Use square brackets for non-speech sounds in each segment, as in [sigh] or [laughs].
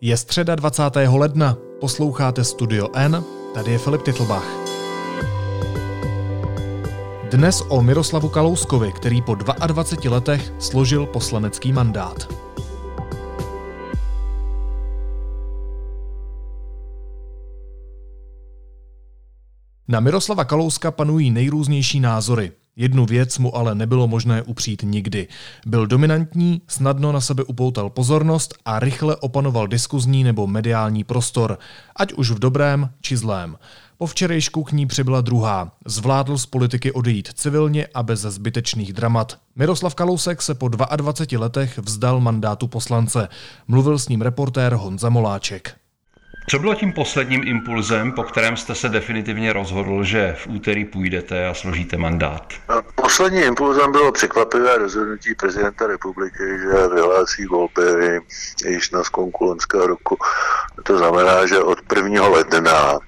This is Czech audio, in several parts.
Je středa 20. ledna, posloucháte Studio N, tady je Filip Titlbach. Dnes o Miroslavu Kalouskovi, který po 22 letech složil poslanecký mandát. Na Miroslava Kalouska panují nejrůznější názory. Jednu věc mu ale nebylo možné upřít nikdy. Byl dominantní, snadno na sebe upoutal pozornost a rychle opanoval diskuzní nebo mediální prostor, ať už v dobrém či zlém. Po včerejšku k ní přibyla druhá. Zvládl z politiky odejít civilně a bez zbytečných dramat. Miroslav Kalousek se po 22 letech vzdal mandátu poslance. Mluvil s ním reportér Honza Moláček. Co bylo tím posledním impulzem, po kterém jste se definitivně rozhodl, že v úterý půjdete a složíte mandát? Posledním impulzem bylo překvapivé rozhodnutí prezidenta republiky, že vyhlásí volby již na skonku loňského roku. To znamená, že od 1. ledna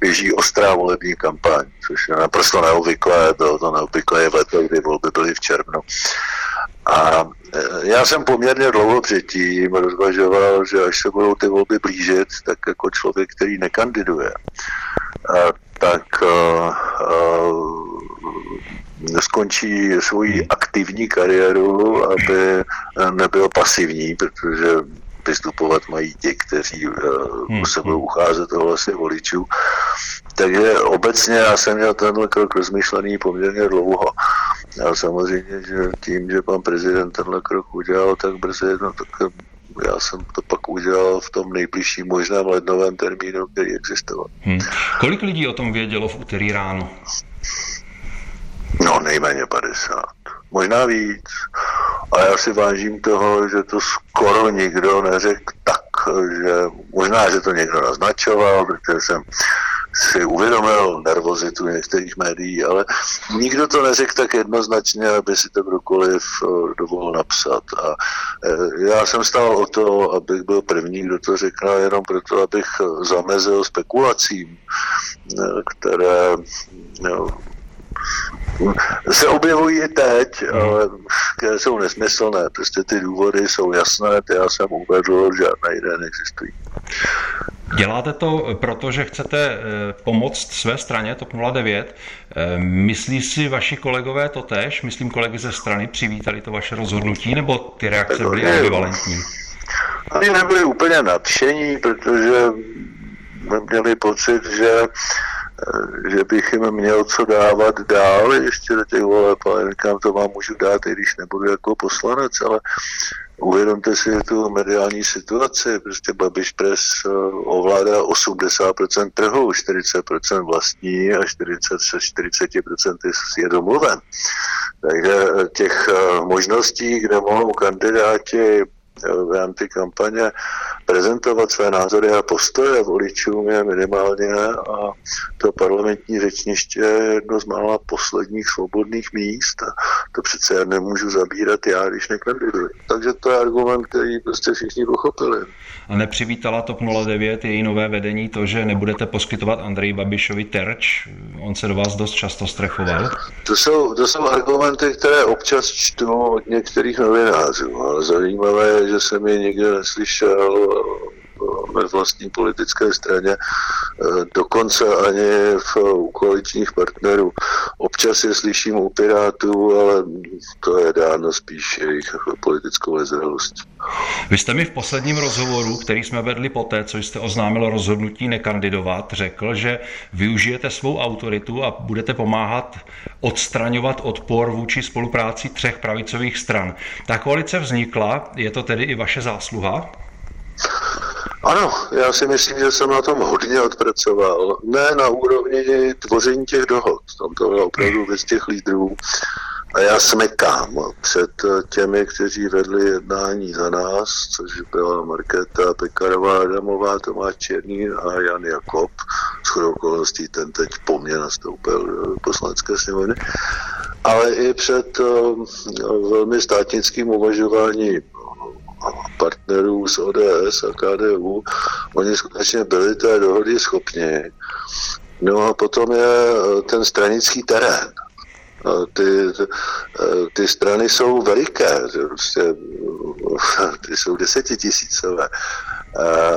běží ostrá volební kampaň, což je naprosto neobvyklé, bylo to neobvyklé v leto, kdy volby byly v červnu. A já jsem poměrně dlouho předtím rozvažoval, že až se budou ty volby blížit, tak jako člověk, který nekandiduje, tak skončí svoji aktivní kariéru, aby nebyl pasivní, protože vystupovat mají ti, kteří uh, hmm. se budou ucházet o hlasy voličů. Takže obecně já jsem měl tenhle krok rozmyšlený poměrně dlouho. A samozřejmě, že tím, že pan prezident tenhle krok udělal tak brzy, no tak já jsem to pak udělal v tom nejbližším možném lednovém termínu, který existoval. Hmm. Kolik lidí o tom vědělo v úterý ráno? No, nejméně 50. Možná víc. A já si vážím toho, že to skoro nikdo neřekl tak, že možná, že to někdo naznačoval, protože jsem si uvědomil nervozitu některých médií, ale nikdo to neřekl tak jednoznačně, aby si to kdokoliv eh, dovolil napsat. A eh, já jsem stál o to, abych byl první, kdo to řekl, jenom proto, abych zamezil spekulacím, eh, které no, se objevují i teď, hmm. ale které jsou nesmyslné. Prostě ty důvody jsou jasné, ty já jsem uvedl, žádné jiné neexistují. Děláte to proto, že chcete eh, pomoct své straně TOP 09. Eh, myslí si vaši kolegové to tež? Myslím, kolegy ze strany přivítali to vaše rozhodnutí, nebo ty reakce byly ambivalentní? Oni nebyli úplně nadšení, protože měli pocit, že Eh, že bych jim měl co dávat dál ještě do těch voleb, ale říkám, to vám můžu dát, i když nebudu jako poslanec, ale uvědomte si tu mediální situaci. Prostě Babiš Press eh, ovládá 80% trhu, 40% vlastní a 40 se 40% je domluven. Takže eh, těch možností, kde mohou kandidáti v rámci kampaně prezentovat své názory a postoje voličům je minimálně a to parlamentní řečniště je jedno z mála posledních svobodných míst a to přece já nemůžu zabírat já, když nekandiduji. Takže to je argument, který prostě všichni pochopili. A nepřivítala TOP 09 její nové vedení to, že nebudete poskytovat Andreji Babišovi terč? On se do vás dost často strechoval. To jsou, to jsou argumenty, které občas čtu od některých novinářů, ale zajímavé je, že jsem je nikdy neslyšel ve vlastní politické straně, eh, dokonce ani v koaličních partnerů. Občas je slyším u Pirátů, ale to je dáno spíš jejich politickou nezralostí. Vy jste mi v posledním rozhovoru, který jsme vedli poté, co jste oznámil rozhodnutí nekandidovat, řekl, že využijete svou autoritu a budete pomáhat odstraňovat odpor vůči spolupráci třech pravicových stran. Ta koalice vznikla, je to tedy i vaše zásluha? Ano, já si myslím, že jsem na tom hodně odpracoval. Ne na úrovni tvoření těch dohod. Tam to bylo opravdu věc těch lídrů. A já smekám před těmi, kteří vedli jednání za nás, což byla Markéta Pekarová, Adamová, Tomáš Černý a Jan Jakob. S okolností ten teď po mně nastoupil do poslanecké sněmovny. Ale i před uh, velmi státnickým uvažováním partnerů z ODS a KDU, oni skutečně byli té dohody schopni. No a potom je eh, ten stranický terén. Ty, ty, eh, ty strany jsou veliké, prostě, [laughs] ty jsou desetitisícové.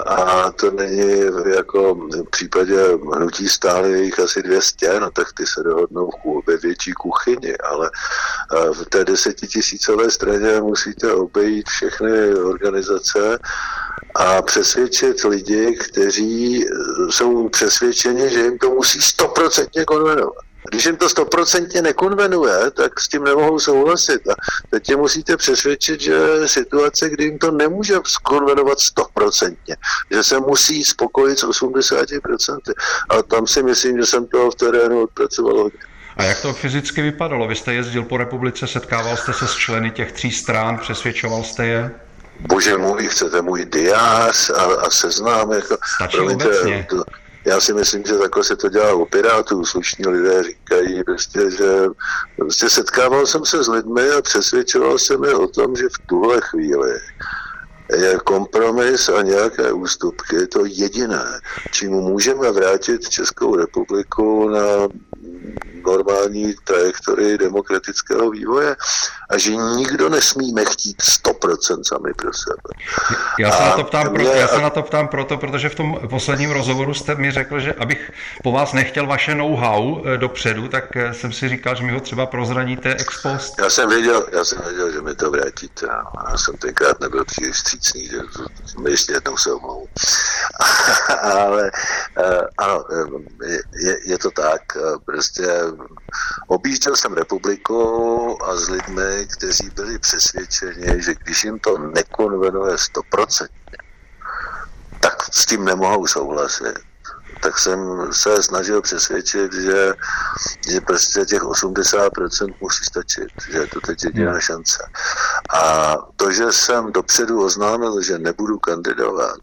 A to není jako v případě hnutí stále jich asi 200, no tak ty se dohodnou ve větší kuchyni, ale v té desetitisícové straně musíte obejít všechny organizace a přesvědčit lidi, kteří jsou přesvědčeni, že jim to musí stoprocentně konvenovat. Když jim to stoprocentně nekonvenuje, tak s tím nemohou souhlasit. A teď je musíte přesvědčit, že situace, kdy jim to nemůže skonvenovat stoprocentně, že se musí spokojit s 80%. A tam si myslím, že jsem to v terénu odpracoval hodně. A jak to fyzicky vypadalo? Vy jste jezdil po republice, setkával jste se s členy těch tří stran, přesvědčoval jste je? Bože můj, chcete můj diář a, a seznám? Jako, Stačí promiňte, obecně. To, já si myslím, že takhle se to dělá u Pirátů. Slušní lidé říkají prostě, že prostě setkával jsem se s lidmi a přesvědčoval jsem je o tom, že v tuhle chvíli je kompromis a nějaké ústupky je to jediné, čím můžeme vrátit Českou republiku na normální trajektorii demokratického vývoje a že nikdo nesmíme chtít 100% sami pro sebe. Já se, na to ptám mě, proto, já se na to ptám proto, protože v tom posledním rozhovoru jste mi řekl, že abych po vás nechtěl vaše know-how eh, dopředu, tak eh, jsem si říkal, že mi ho třeba prozraníte ex post. Já jsem věděl, já jsem věděl, že mi to vrátíte. Já jsem tenkrát nebyl příliš střícný, že mi ještě jednou se omlouvu. [laughs] Ale uh, ano, je, je to tak. Prostě objížděl jsem republiku a s lidmi, kteří byli přesvědčeni, že když jim to nekonvenuje stoprocentně, tak s tím nemohou souhlasit tak jsem se snažil přesvědčit, že, že prostě těch 80% musí stačit, že je to teď jediná hmm. šance. A to, že jsem dopředu oznámil, že nebudu kandidovat,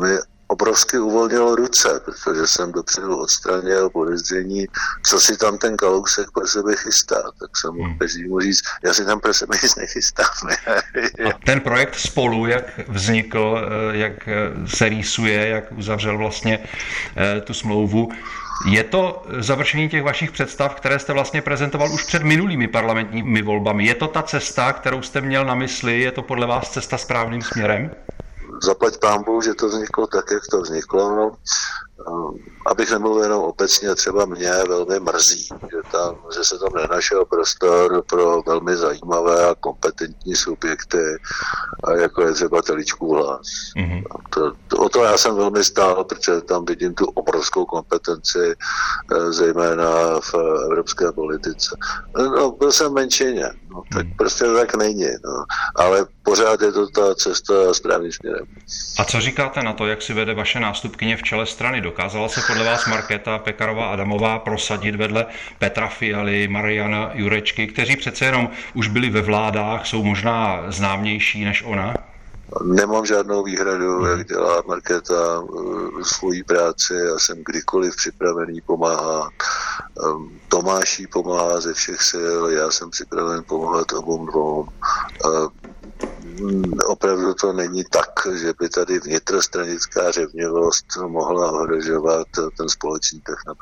mi obrovsky uvolnilo ruce, protože jsem dopředu odstranil podezření, co si tam ten kalousek pro sebe chystá. Tak jsem hmm. každému říct, já si tam pro sebe nic nechystám. A ten projekt spolu, jak vznikl, eh, jak eh, se rýsuje, jak uzavřel vlastně eh, tu smlouvu, je to završení těch vašich představ, které jste vlastně prezentoval už před minulými parlamentními volbami. Je to ta cesta, kterou jste měl na mysli? Je to podle vás cesta správným směrem? zaplať pámbu, že to vzniklo tak, jak to vzniklo. No, abych nemluvil jenom obecně, třeba mě velmi mrzí, že, tam, že se tam nenašel prostor pro velmi zajímavé a kompetentní subjekty, a jako je třeba Teličků hlas. Mm-hmm. To, to, o to já jsem velmi stál, protože tam vidím tu obrovskou kompetenci, eh, zejména v evropské politice. No, byl jsem menšině, no, tak mm. prostě tak není. No. Ale pořád je to ta cesta správným směrem. A co říkáte na to, jak si vede vaše nástupkyně v čele strany? Dokázala se podle vás Markéta Pekarová Adamová prosadit vedle Petra Fialy, Mariana Jurečky, kteří přece jenom už byli ve vládách, jsou možná známější než ona? Nemám žádnou výhradu, hmm. jak dělá Markéta eh, svoji práci. Já jsem kdykoliv připravený pomáhat. Ehm, Tomáš pomáhá ze všech sil, já jsem připraven pomáhat obou dvou. Ehm, opravdu to není tak, že by tady vnitrostranická řevnivost mohla ohrožovat ten společný trh na.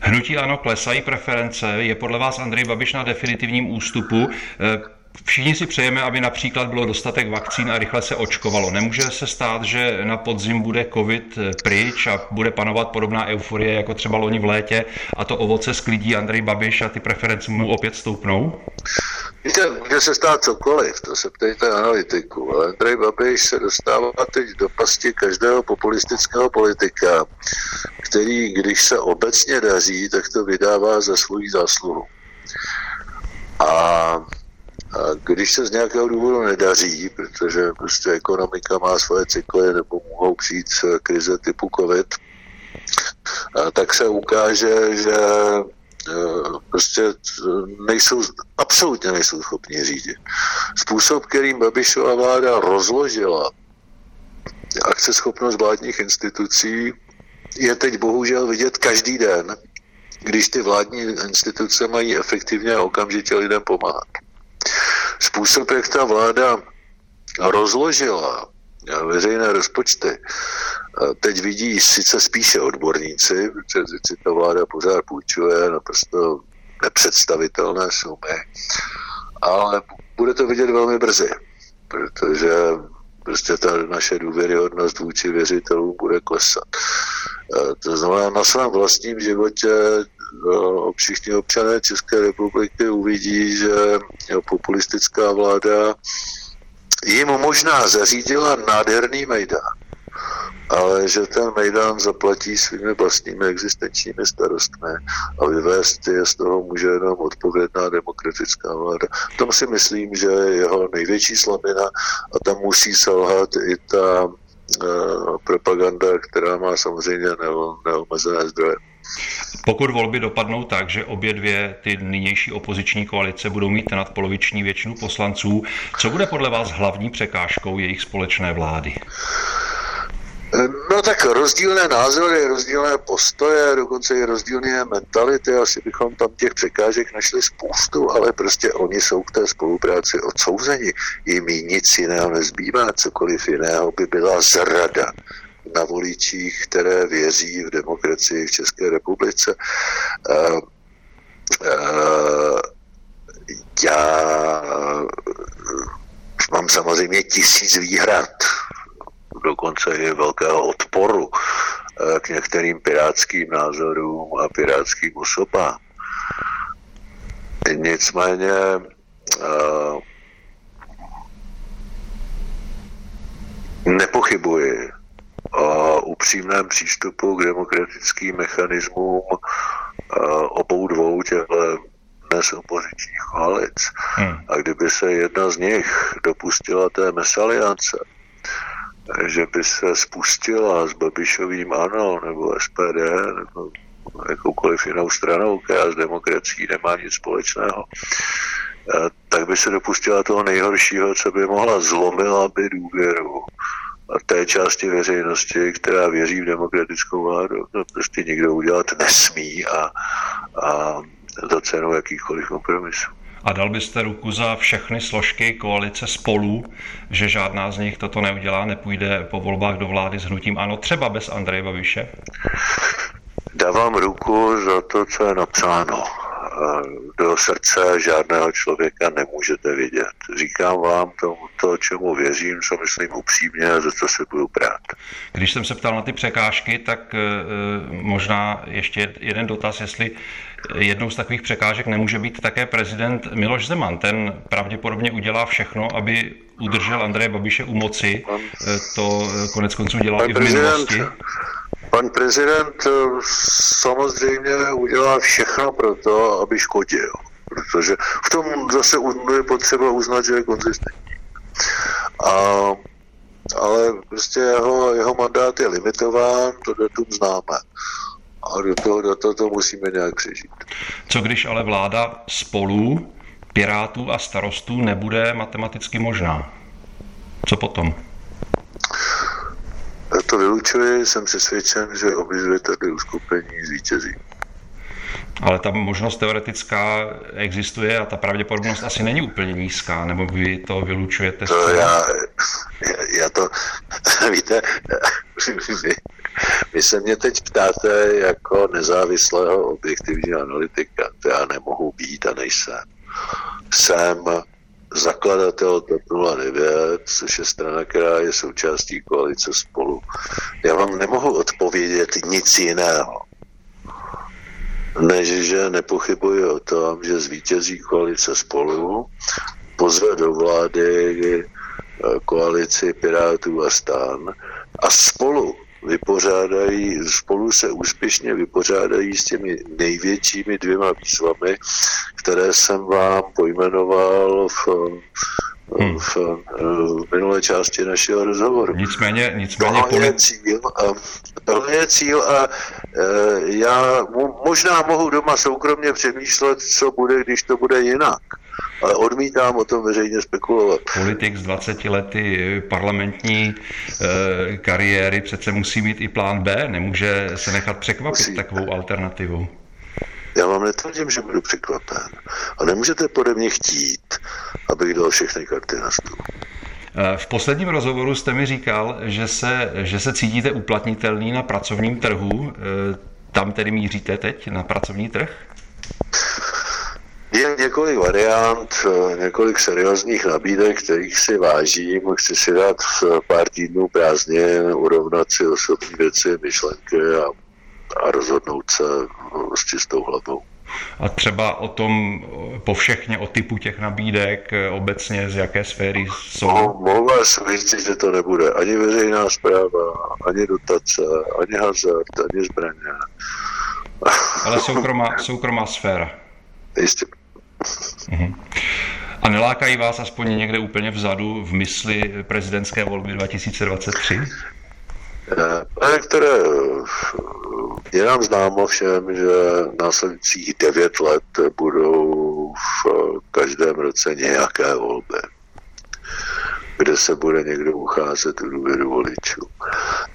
Hnutí ano, klesají preference. Je podle vás Andrej Babiš na definitivním ústupu? Všichni si přejeme, aby například bylo dostatek vakcín a rychle se očkovalo. Nemůže se stát, že na podzim bude covid pryč a bude panovat podobná euforie jako třeba loni v létě a to ovoce sklidí Andrej Babiš a ty preference mu opět stoupnou? Víte, může se stát cokoliv, to se ptejte analytiku, ale Andrej Babiš se dostává teď do pasti každého populistického politika, který, když se obecně daří, tak to vydává za svou zásluhu. A a když se z nějakého důvodu nedaří, protože prostě ekonomika má svoje cykly nebo mohou přijít krize typu COVID, tak se ukáže, že prostě nejsou, absolutně nejsou schopni řídit. Způsob, kterým Babišova vláda rozložila akceschopnost vládních institucí, je teď bohužel vidět každý den, když ty vládní instituce mají efektivně a okamžitě lidem pomáhat. Způsob, jak ta vláda rozložila veřejné rozpočty, teď vidí sice spíše odborníci, protože si ta vláda pořád půjčuje naprosto nepředstavitelné sumy, ale bude to vidět velmi brzy, protože prostě ta naše důvěryhodnost vůči věřitelům bude klesat. Eh, to znamená, na svém vlastním životě eh, všichni občané České republiky uvidí, že populistická vláda jim možná zařídila nádherný mejdán ale že ten Mejdan zaplatí svými vlastními existenčními starostmi a vyvést je z toho může jenom odpovědná demokratická vláda. V tom si myslím, že je jeho největší slabina a tam musí selhat i ta uh, propaganda, která má samozřejmě neomezené zdroje. Pokud volby dopadnou tak, že obě dvě ty nynější opoziční koalice budou mít nadpoloviční většinu poslanců, co bude podle vás hlavní překážkou jejich společné vlády? No tak rozdílné názory, rozdílné postoje, dokonce i rozdílné mentality, asi bychom tam těch překážek našli spoustu, ale prostě oni jsou k té spolupráci odsouzeni. Jim nic jiného nezbývá, cokoliv jiného by byla zrada na voličích, které věří v demokracii v České republice. Uh, uh, já mám samozřejmě tisíc výhrad dokonce i velkého odporu eh, k některým pirátským názorům a pirátským osobám. Nicméně nepochybuji upřímném přístupu k demokratickým mechanismům uh, obou dvou těchto dnes opozičních koalic. Hmm. A kdyby se jedna z nich dopustila té mesaliance, že by se spustila s Babišovým ANO nebo SPD nebo jakoukoliv jinou stranou, která s demokracií nemá nic společného, eh, tak by se dopustila toho nejhoršího, co by mohla, zlomila by důvěru té části veřejnosti, která věří v demokratickou vládu. To prostě nikdo udělat nesmí a, a za cenu jakýchkoliv kompromisů. A dal byste ruku za všechny složky koalice spolu, že žádná z nich toto neudělá, nepůjde po volbách do vlády s hnutím ano, třeba bez Andreje Babiše? Dávám ruku za to, co je napsáno. Do srdce žádného člověka nemůžete vidět. Říkám vám to, to, čemu věřím, co myslím upřímně a za co se budu prát. Když jsem se ptal na ty překážky, tak e, možná ještě jeden dotaz, jestli jednou z takových překážek nemůže být také prezident Miloš Zeman. Ten pravděpodobně udělá všechno, aby udržel Andreje Babiše u moci. E, to konec konců dělal i v minulosti. Pan prezident eh, samozřejmě udělá všechno pro to, aby škodil. Protože v tom zase je potřeba uznat, že je konzistentní. A, ale prostě jeho, jeho mandát je limitován, to datum známe. A do toho data to musíme nějak přežít. Co když ale vláda spolu, Pirátů a starostů nebude matematicky možná? Co potom? Já to vylučuji, jsem přesvědčen, že obě dvě tady uskupení zvítězí. Ale ta možnost teoretická existuje a ta pravděpodobnost asi není úplně nízká, nebo vy to vylučujete? To já, já to, [laughs] víte, vy, vy se mě teď ptáte jako nezávislého objektivního analytika. To já nemohu být a nejsem. Jsem zakladatel TOP 09, což je strana, která je součástí koalice spolu. Já vám nemohu odpovědět nic jiného, než že nepochybuji o tom, že zvítězí koalice spolu, pozve do vlády eh, koalici Pirátů a stán a spolu vypořádají, spolu se úspěšně vypořádají s těmi největšími dvěma výzvami, které jsem vám pojmenoval v, hmm. v, v minulé části našeho rozhovoru. Nicméně, nicméně tohle je cíl a, tohle je cíl a e, já možná mohu doma soukromně přemýšlet, co bude, když to bude jinak ale odmítám o tom veřejně spekulovat. Politik z 20 lety parlamentní e, kariéry přece musí mít i plán B, nemůže se nechat překvapit musí. takovou alternativou. Já vám netvrdím, že budu překvapen. A nemůžete pode mě chtít, abych dal všechny karty na stůl. Eh, v posledním rozhovoru jste mi říkal, že se, že se cítíte uplatnitelný na pracovním trhu. Eh, tam tedy míříte teď na pracovní trh? Je několik variant, několik seriózních nabídek, kterých si vážím. Chci si dát v pár týdnů prázdně, urovnat si osobní věci, myšlenky a, a rozhodnout se s čistou hlavou. A třeba o tom povšechně, o typu těch nabídek, obecně z jaké sféry jsou? No, mohu vás ujistit, že to nebude ani veřejná zpráva, ani dotace, ani hazard, ani zbraně. Ale soukromá, [laughs] soukromá sféra. Jistě. Mhm. A nelákají vás aspoň někde úplně vzadu v mysli prezidentské volby 2023? Pane které je nám známo všem, že následujících devět let budou v každém roce nějaké volby, kde se bude někdo ucházet u důvěru voličů.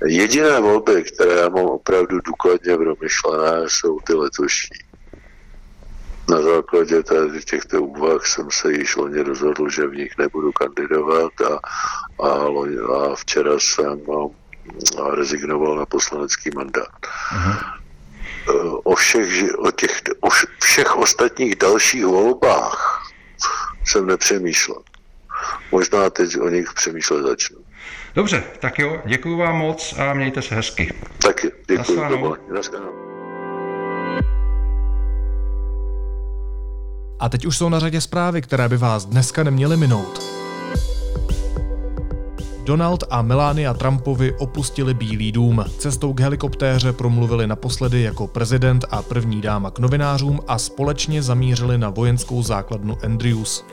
Jediné volby, které já mám opravdu důkladně promyšlené, jsou ty letošní. Na základě tady těchto úvah jsem se již loni rozhodl, že v nich nebudu kandidovat a, a, a včera jsem a rezignoval na poslanecký mandát. Aha. O všech, o, těch, o všech ostatních dalších volbách jsem nepřemýšlel. Možná teď o nich přemýšlet začnu. Dobře, tak jo, děkuji vám moc a mějte se hezky. Taky, děkuji. A teď už jsou na řadě zprávy, které by vás dneska neměly minout. Donald a Melania Trumpovi opustili Bílý dům. Cestou k helikoptéře promluvili naposledy jako prezident a první dáma k novinářům a společně zamířili na vojenskou základnu Andrews.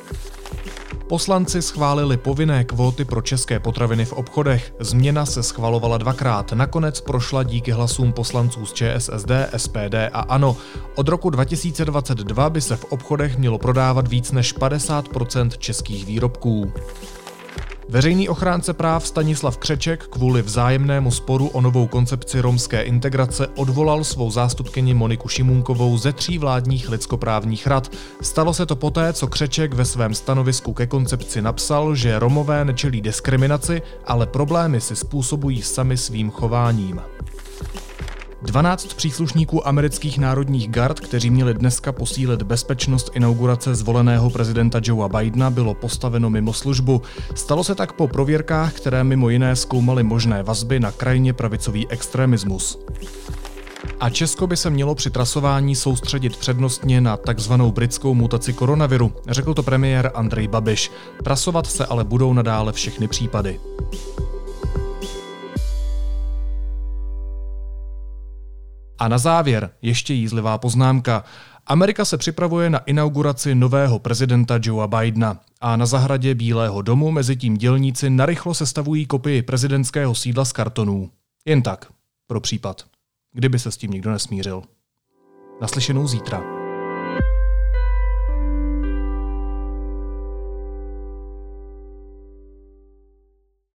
Poslanci schválili povinné kvóty pro české potraviny v obchodech. Změna se schvalovala dvakrát. Nakonec prošla díky hlasům poslanců z ČSSD, SPD a ANO. Od roku 2022 by se v obchodech mělo prodávat víc než 50% českých výrobků. Veřejný ochránce práv Stanislav Křeček kvůli vzájemnému sporu o novou koncepci romské integrace odvolal svou zástupkyni Moniku Šimunkovou ze tří vládních lidskoprávních rad. Stalo se to poté, co Křeček ve svém stanovisku ke koncepci napsal, že Romové nečelí diskriminaci, ale problémy si způsobují sami svým chováním. 12 příslušníků amerických národních gard, kteří měli dneska posílit bezpečnost inaugurace zvoleného prezidenta Joea Bidena, bylo postaveno mimo službu. Stalo se tak po prověrkách, které mimo jiné zkoumaly možné vazby na krajně pravicový extremismus. A Česko by se mělo při trasování soustředit přednostně na takzvanou britskou mutaci koronaviru, řekl to premiér Andrej Babiš. Trasovat se ale budou nadále všechny případy. A na závěr ještě jízlivá poznámka. Amerika se připravuje na inauguraci nového prezidenta Joea Bidena a na zahradě Bílého domu mezi tím dělníci narychlo sestavují kopii prezidentského sídla z kartonů. Jen tak, pro případ, kdyby se s tím nikdo nesmířil. Naslyšenou zítra.